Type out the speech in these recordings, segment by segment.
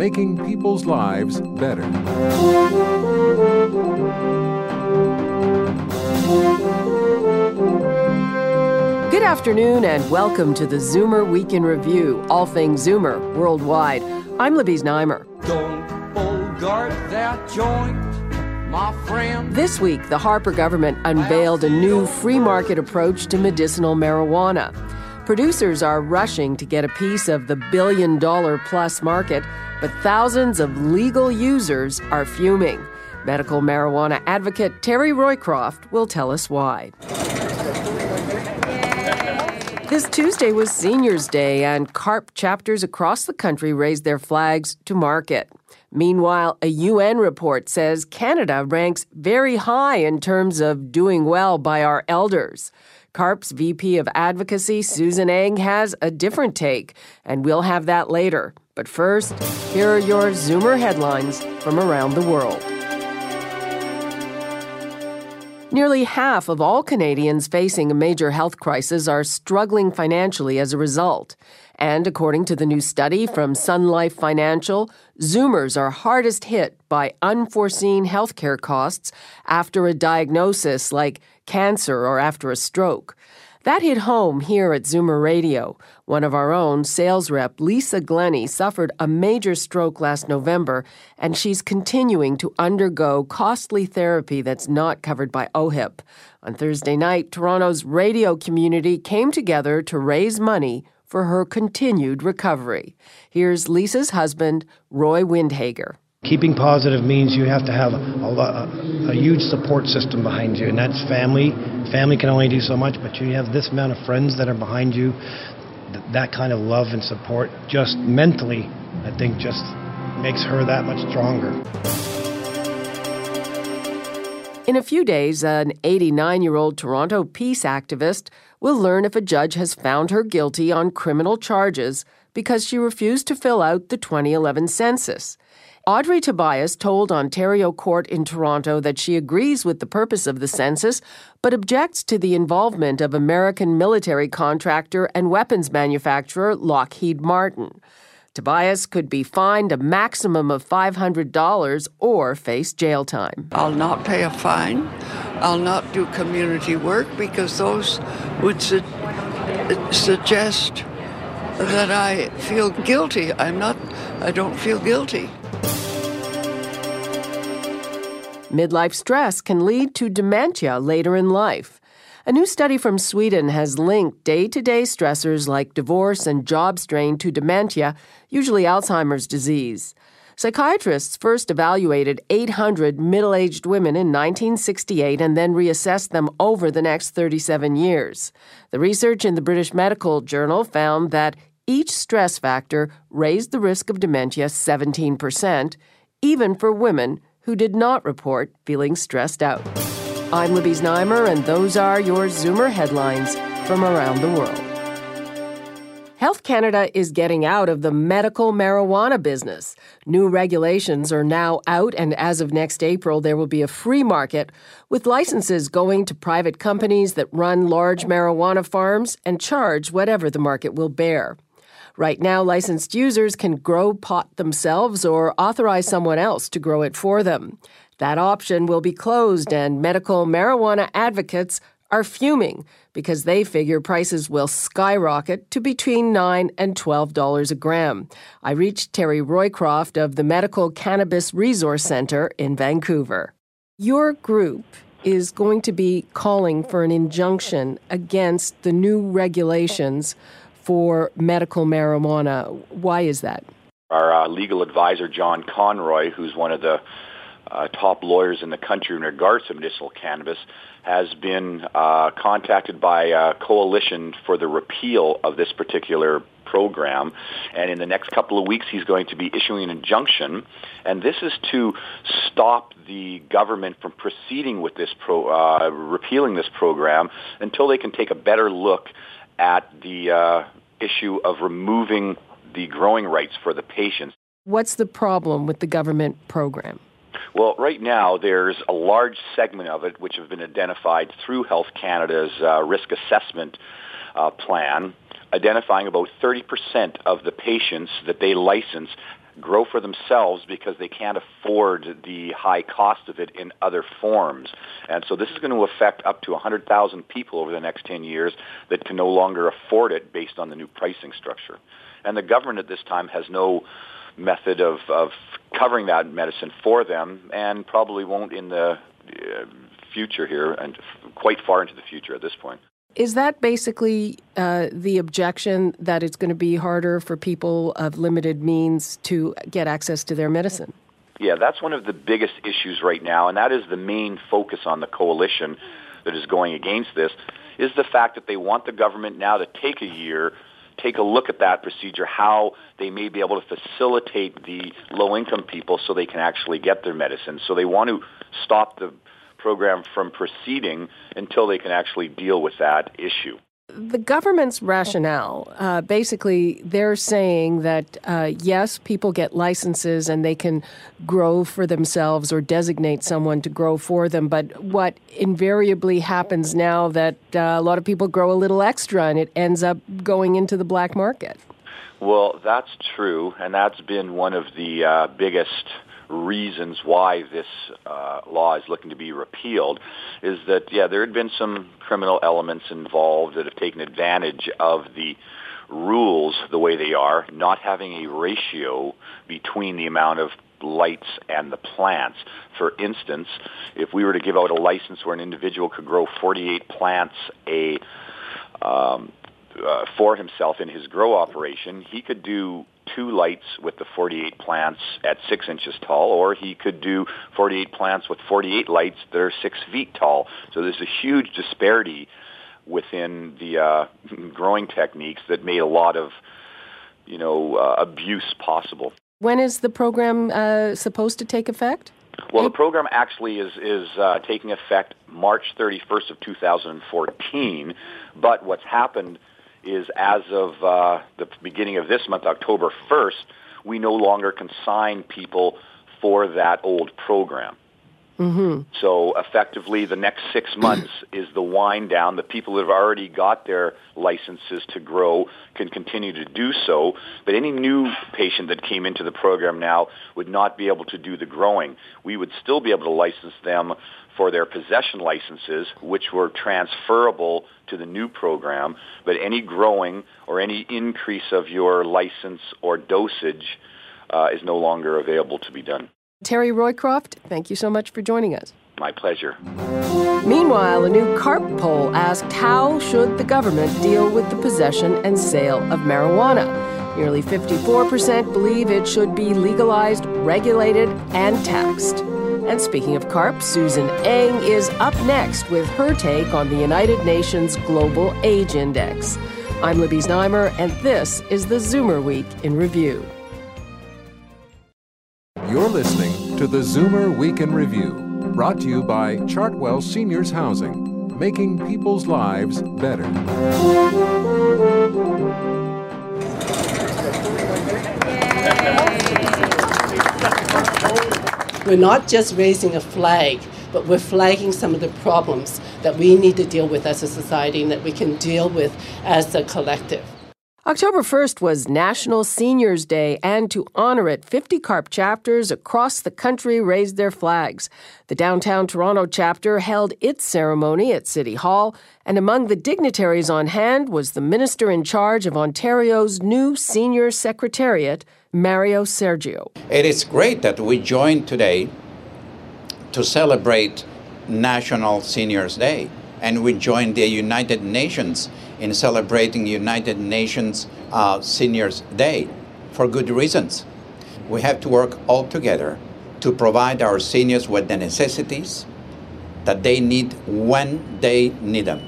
making people's lives better. Good afternoon and welcome to the Zoomer Week in Review, all things Zoomer worldwide. I'm Libby Znaimer. Don't bogart that joint, my friend. This week, the Harper government unveiled a new free market approach to medicinal marijuana. Producers are rushing to get a piece of the billion dollar plus market, but thousands of legal users are fuming. Medical marijuana advocate Terry Roycroft will tell us why. This Tuesday was Seniors Day, and CARP chapters across the country raised their flags to mark it. Meanwhile, a UN report says Canada ranks very high in terms of doing well by our elders. CARP's VP of Advocacy, Susan Eng, has a different take, and we'll have that later. But first, here are your Zoomer headlines from around the world. Nearly half of all Canadians facing a major health crisis are struggling financially as a result. And according to the new study from Sun Life Financial, Zoomers are hardest hit by unforeseen healthcare costs after a diagnosis like cancer or after a stroke. That hit home here at Zoomer Radio. One of our own, sales rep Lisa Glennie, suffered a major stroke last November, and she's continuing to undergo costly therapy that's not covered by OHIP. On Thursday night, Toronto's radio community came together to raise money for her continued recovery. Here's Lisa's husband, Roy Windhager. Keeping positive means you have to have a, a, a, huge support system behind you, and that's family. Family can only do so much, but you have this amount of friends that are behind you. That kind of love and support, just mentally, I think, just makes her that much stronger. In a few days, an 89 year old Toronto peace activist will learn if a judge has found her guilty on criminal charges because she refused to fill out the 2011 census. Audrey Tobias told Ontario Court in Toronto that she agrees with the purpose of the census, but objects to the involvement of American military contractor and weapons manufacturer Lockheed Martin. Tobias could be fined a maximum of $500 or face jail time. I'll not pay a fine. I'll not do community work because those would su- suggest that I feel guilty. I'm not, I don't feel guilty. Midlife stress can lead to dementia later in life. A new study from Sweden has linked day to day stressors like divorce and job strain to dementia, usually Alzheimer's disease. Psychiatrists first evaluated 800 middle aged women in 1968 and then reassessed them over the next 37 years. The research in the British Medical Journal found that each stress factor raised the risk of dementia 17%, even for women who did not report feeling stressed out. I'm Libby Znaimer, and those are your Zoomer headlines from around the world. Health Canada is getting out of the medical marijuana business. New regulations are now out, and as of next April, there will be a free market with licenses going to private companies that run large marijuana farms and charge whatever the market will bear. Right now, licensed users can grow pot themselves or authorize someone else to grow it for them. That option will be closed, and medical marijuana advocates are fuming because they figure prices will skyrocket to between 9 and $12 a gram. I reached Terry Roycroft of the Medical Cannabis Resource Center in Vancouver. Your group is going to be calling for an injunction against the new regulations for medical marijuana. Why is that? Our uh, legal advisor, John Conroy, who's one of the uh, top lawyers in the country in regards to medicinal cannabis, has been uh, contacted by a coalition for the repeal of this particular program. And in the next couple of weeks, he's going to be issuing an injunction. And this is to stop the government from proceeding with this pro, uh, repealing this program until they can take a better look at the uh, issue of removing the growing rights for the patients. What's the problem with the government program? Well, right now there's a large segment of it which have been identified through Health Canada's uh, risk assessment uh, plan, identifying about 30% of the patients that they license grow for themselves because they can't afford the high cost of it in other forms. And so this is going to affect up to 100,000 people over the next 10 years that can no longer afford it based on the new pricing structure. And the government at this time has no method of, of covering that medicine for them and probably won't in the uh, future here and quite far into the future at this point. Is that basically uh, the objection that it's going to be harder for people of limited means to get access to their medicine? Yeah, that's one of the biggest issues right now, and that is the main focus on the coalition that is going against this, is the fact that they want the government now to take a year, take a look at that procedure, how they may be able to facilitate the low-income people so they can actually get their medicine. So they want to stop the program from proceeding until they can actually deal with that issue. The government's rationale uh, basically, they're saying that uh, yes, people get licenses and they can grow for themselves or designate someone to grow for them. But what invariably happens now that uh, a lot of people grow a little extra and it ends up going into the black market. Well, that's true, and that's been one of the uh, biggest reasons why this uh, law is looking to be repealed is that, yeah, there had been some criminal elements involved that have taken advantage of the rules the way they are, not having a ratio between the amount of lights and the plants. For instance, if we were to give out a license where an individual could grow 48 plants a um, uh, for himself in his grow operation, he could do two lights with the 48 plants at six inches tall, or he could do 48 plants with 48 lights that are six feet tall. So there's a huge disparity within the uh, growing techniques that made a lot of, you know, uh, abuse possible. When is the program uh, supposed to take effect? Well, the program actually is is uh, taking effect March 31st of 2014. But what's happened is as of uh, the beginning of this month, October 1st, we no longer consign people for that old program. Mm-hmm. So effectively, the next six months is the wind down. The people that have already got their licenses to grow can continue to do so, but any new patient that came into the program now would not be able to do the growing. We would still be able to license them for their possession licenses, which were transferable to the new program, but any growing or any increase of your license or dosage uh, is no longer available to be done. Terry Roycroft, thank you so much for joining us. My pleasure. Meanwhile, a new CARP poll asked how should the government deal with the possession and sale of marijuana? Nearly 54% believe it should be legalized, regulated, and taxed. And speaking of CARP, Susan Eng is up next with her take on the United Nations Global Age Index. I'm Libby Znaimer, and this is the Zoomer Week in Review. You're listening to the Zoomer Week in Review, brought to you by Chartwell Seniors Housing, making people's lives better. We're not just raising a flag, but we're flagging some of the problems that we need to deal with as a society and that we can deal with as a collective. October 1st was National Seniors Day, and to honor it, 50 CARP chapters across the country raised their flags. The downtown Toronto chapter held its ceremony at City Hall, and among the dignitaries on hand was the minister in charge of Ontario's new senior secretariat, Mario Sergio. It is great that we joined today to celebrate National Seniors Day, and we joined the United Nations in celebrating United Nations uh, Seniors Day for good reasons. We have to work all together to provide our seniors with the necessities that they need when they need them.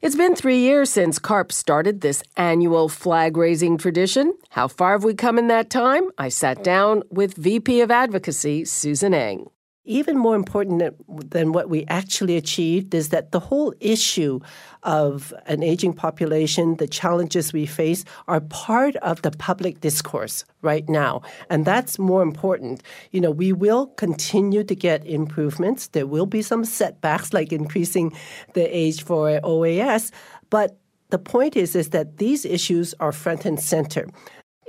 It's been three years since CARP started this annual flag raising tradition. How far have we come in that time? I sat down with VP of Advocacy, Susan Eng. Even more important than what we actually achieved is that the whole issue of an aging population, the challenges we face, are part of the public discourse right now. And that's more important. You know, we will continue to get improvements. There will be some setbacks, like increasing the age for OAS. But the point is, is that these issues are front and center.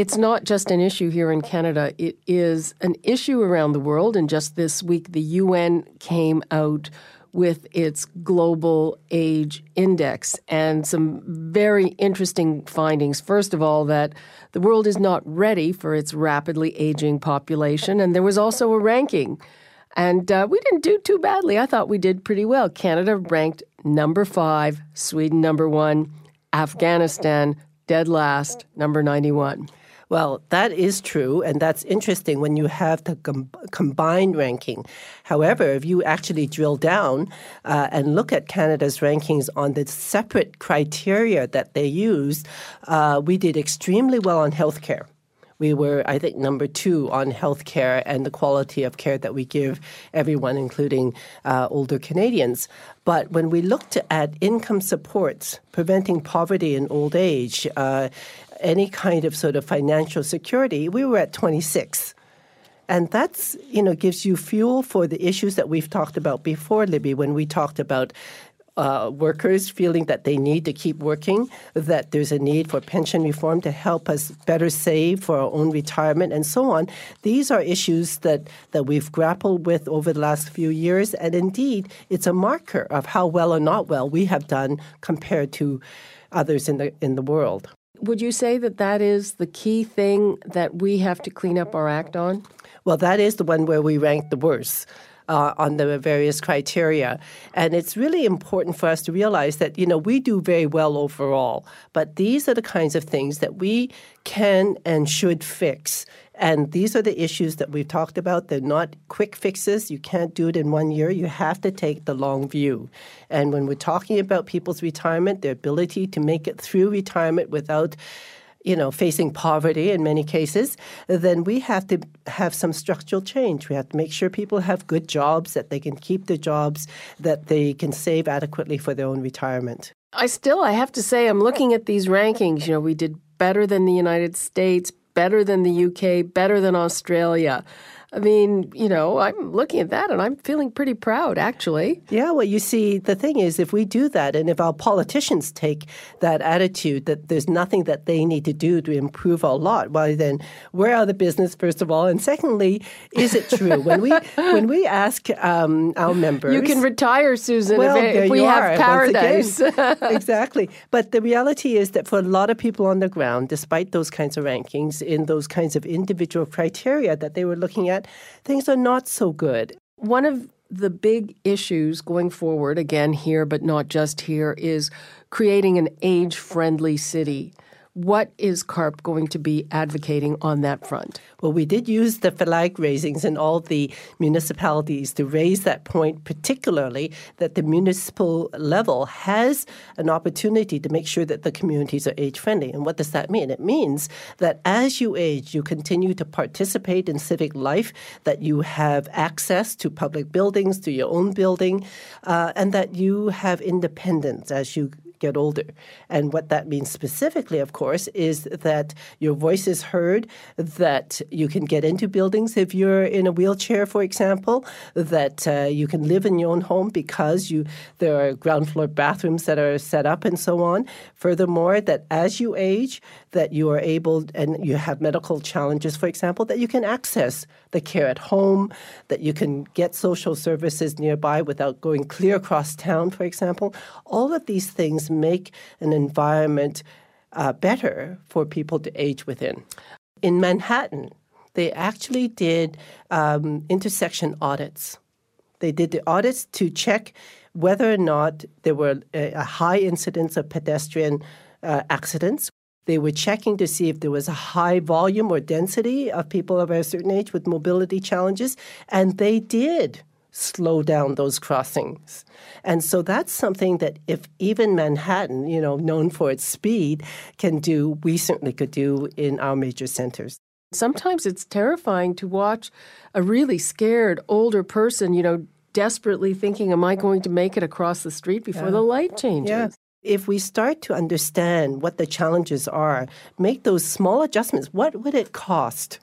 It's not just an issue here in Canada, it is an issue around the world. And just this week, the UN came out with its global age index and some very interesting findings. First of all, that the world is not ready for its rapidly aging population. And there was also a ranking. And uh, we didn't do too badly. I thought we did pretty well. Canada ranked number five, Sweden number one, Afghanistan dead last, number 91. Well, that is true, and that's interesting when you have the com- combined ranking. However, if you actually drill down uh, and look at Canada's rankings on the separate criteria that they use, uh, we did extremely well on healthcare. We were, I think, number two on healthcare and the quality of care that we give everyone, including uh, older Canadians. But when we looked at income supports, preventing poverty in old age, uh, any kind of sort of financial security, we were at 26. And that's, you know, gives you fuel for the issues that we've talked about before, Libby, when we talked about uh, workers feeling that they need to keep working, that there's a need for pension reform to help us better save for our own retirement, and so on. These are issues that, that we've grappled with over the last few years, and indeed, it's a marker of how well or not well we have done compared to others in the in the world. Would you say that that is the key thing that we have to clean up our act on? Well, that is the one where we rank the worst. Uh, on the various criteria. And it's really important for us to realize that, you know, we do very well overall, but these are the kinds of things that we can and should fix. And these are the issues that we've talked about. They're not quick fixes. You can't do it in one year. You have to take the long view. And when we're talking about people's retirement, their ability to make it through retirement without you know, facing poverty in many cases, then we have to have some structural change. We have to make sure people have good jobs, that they can keep their jobs, that they can save adequately for their own retirement. I still, I have to say, I'm looking at these rankings. You know, we did better than the United States, better than the UK, better than Australia. I mean, you know, I'm looking at that and I'm feeling pretty proud, actually. Yeah, well, you see, the thing is, if we do that and if our politicians take that attitude that there's nothing that they need to do to improve our lot, well, then where are the business, first of all. And secondly, is it true? when we when we ask um, our members. You can retire, Susan, well, if, if we have paradise. exactly. But the reality is that for a lot of people on the ground, despite those kinds of rankings, in those kinds of individual criteria that they were looking at, things are not so good. One of the big issues going forward, again here, but not just here, is creating an age friendly city. What is CARP going to be advocating on that front? Well, we did use the flag raisings in all the municipalities to raise that point, particularly that the municipal level has an opportunity to make sure that the communities are age friendly. And what does that mean? It means that as you age, you continue to participate in civic life, that you have access to public buildings, to your own building, uh, and that you have independence as you get older. And what that means specifically, of course, is that your voice is heard, that you can get into buildings if you're in a wheelchair, for example, that uh, you can live in your own home because you there are ground floor bathrooms that are set up and so on. Furthermore, that as you age, that you are able and you have medical challenges, for example, that you can access the care at home, that you can get social services nearby without going clear across town, for example. All of these things make an environment uh, better for people to age within. In Manhattan, they actually did um, intersection audits. They did the audits to check whether or not there were a, a high incidence of pedestrian uh, accidents They were checking to see if there was a high volume or density of people of a certain age with mobility challenges, and they did slow down those crossings. And so that's something that if even Manhattan, you know, known for its speed, can do, we certainly could do in our major centers. Sometimes it's terrifying to watch a really scared older person, you know, desperately thinking, Am I going to make it across the street before yeah. the light changes? Yeah. If we start to understand what the challenges are, make those small adjustments, what would it cost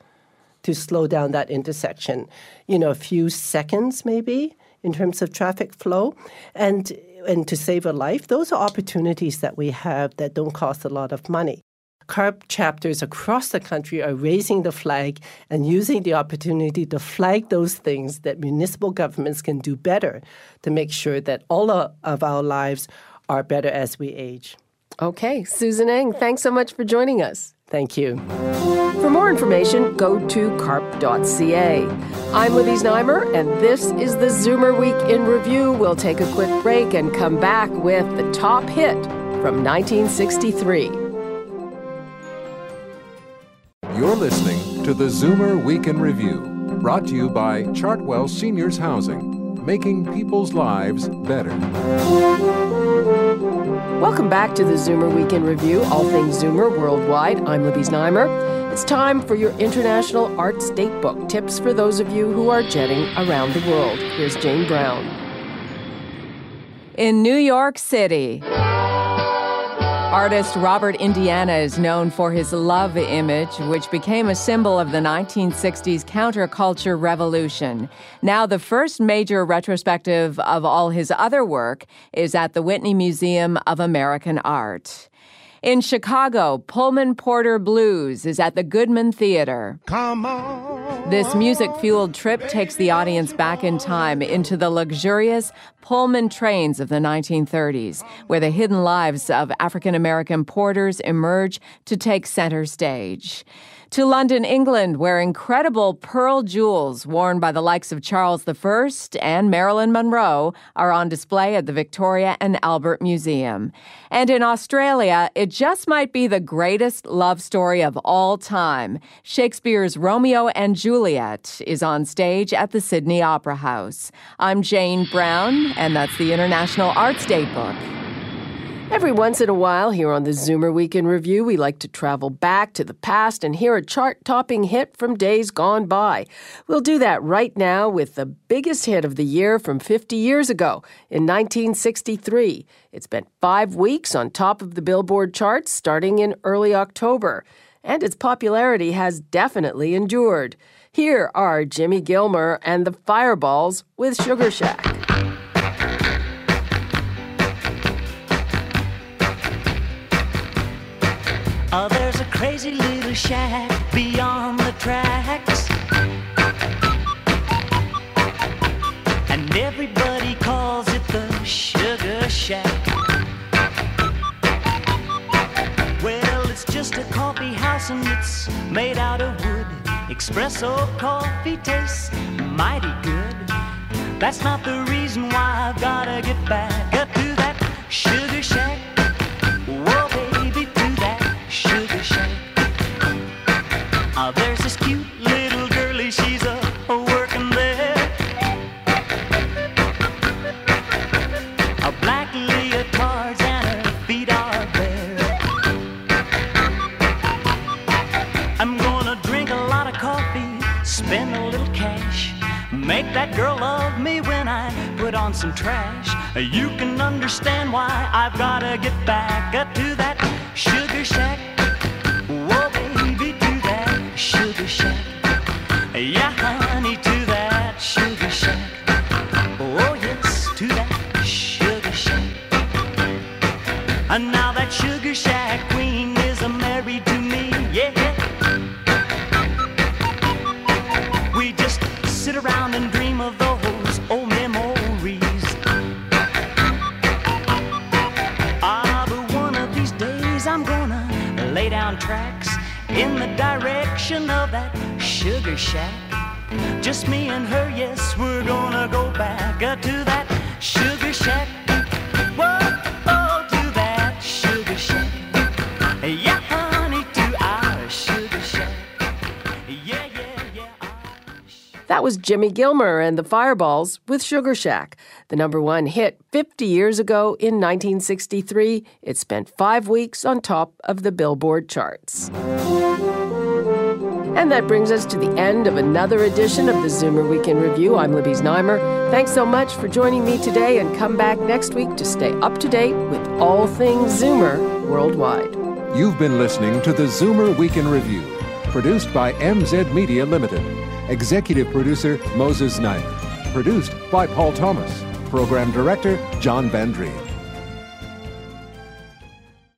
to slow down that intersection? You know, a few seconds maybe in terms of traffic flow. And and to save a life, those are opportunities that we have that don't cost a lot of money. CARP chapters across the country are raising the flag and using the opportunity to flag those things that municipal governments can do better to make sure that all of our lives are better as we age. Okay, Susan Eng, thanks so much for joining us. Thank you. For more information, go to carp.ca. I'm Libby Znaimer, and this is the Zoomer Week in Review. We'll take a quick break and come back with the top hit from 1963. You're listening to the Zoomer Week in Review, brought to you by Chartwell Seniors Housing, making people's lives better. Welcome back to the Zoomer Week in Review, all things Zoomer worldwide. I'm Libby Znaimer. It's time for your International Arts Datebook tips for those of you who are jetting around the world. Here's Jane Brown. In New York City, Artist Robert Indiana is known for his love image, which became a symbol of the 1960s counterculture revolution. Now, the first major retrospective of all his other work is at the Whitney Museum of American Art. In Chicago, Pullman Porter Blues is at the Goodman Theater. Come on. This music fueled trip takes the audience back in time into the luxurious Pullman trains of the 1930s, where the hidden lives of African American porters emerge to take center stage to London, England, where incredible pearl jewels worn by the likes of Charles I and Marilyn Monroe are on display at the Victoria and Albert Museum. And in Australia, it just might be the greatest love story of all time. Shakespeare's Romeo and Juliet is on stage at the Sydney Opera House. I'm Jane Brown, and that's the International Arts Datebook. Every once in a while, here on the Zoomer Week in Review, we like to travel back to the past and hear a chart topping hit from days gone by. We'll do that right now with the biggest hit of the year from 50 years ago in 1963. It spent five weeks on top of the Billboard charts starting in early October, and its popularity has definitely endured. Here are Jimmy Gilmer and the Fireballs with Sugar Shack. Crazy little shack beyond the tracks. And everybody calls it the Sugar Shack. Well, it's just a coffee house and it's made out of wood. Espresso coffee tastes mighty good. That's not the reason why I've gotta get back up to that Sugar Shack. That girl love me when I put on some trash. You can understand why I've gotta get back up to that sugar shack. Whoa, baby, to that sugar shack. Yeah, honey, to that sugar shack. Oh, yes, to that sugar shack. And now that sugar shack queen section of that sugar shack. Just me and her, yes, we're gonna go back uh, to that sugar shack. That was Jimmy Gilmer and the Fireballs with Sugar Shack, the number one hit 50 years ago in 1963. It spent five weeks on top of the Billboard charts. And that brings us to the end of another edition of the Zoomer Week in Review. I'm Libby Znaimer. Thanks so much for joining me today and come back next week to stay up to date with all things Zoomer worldwide. You've been listening to the Zoomer Week in Review, produced by MZ Media Limited. Executive producer Moses Znaimer. Produced by Paul Thomas. Program director John Van.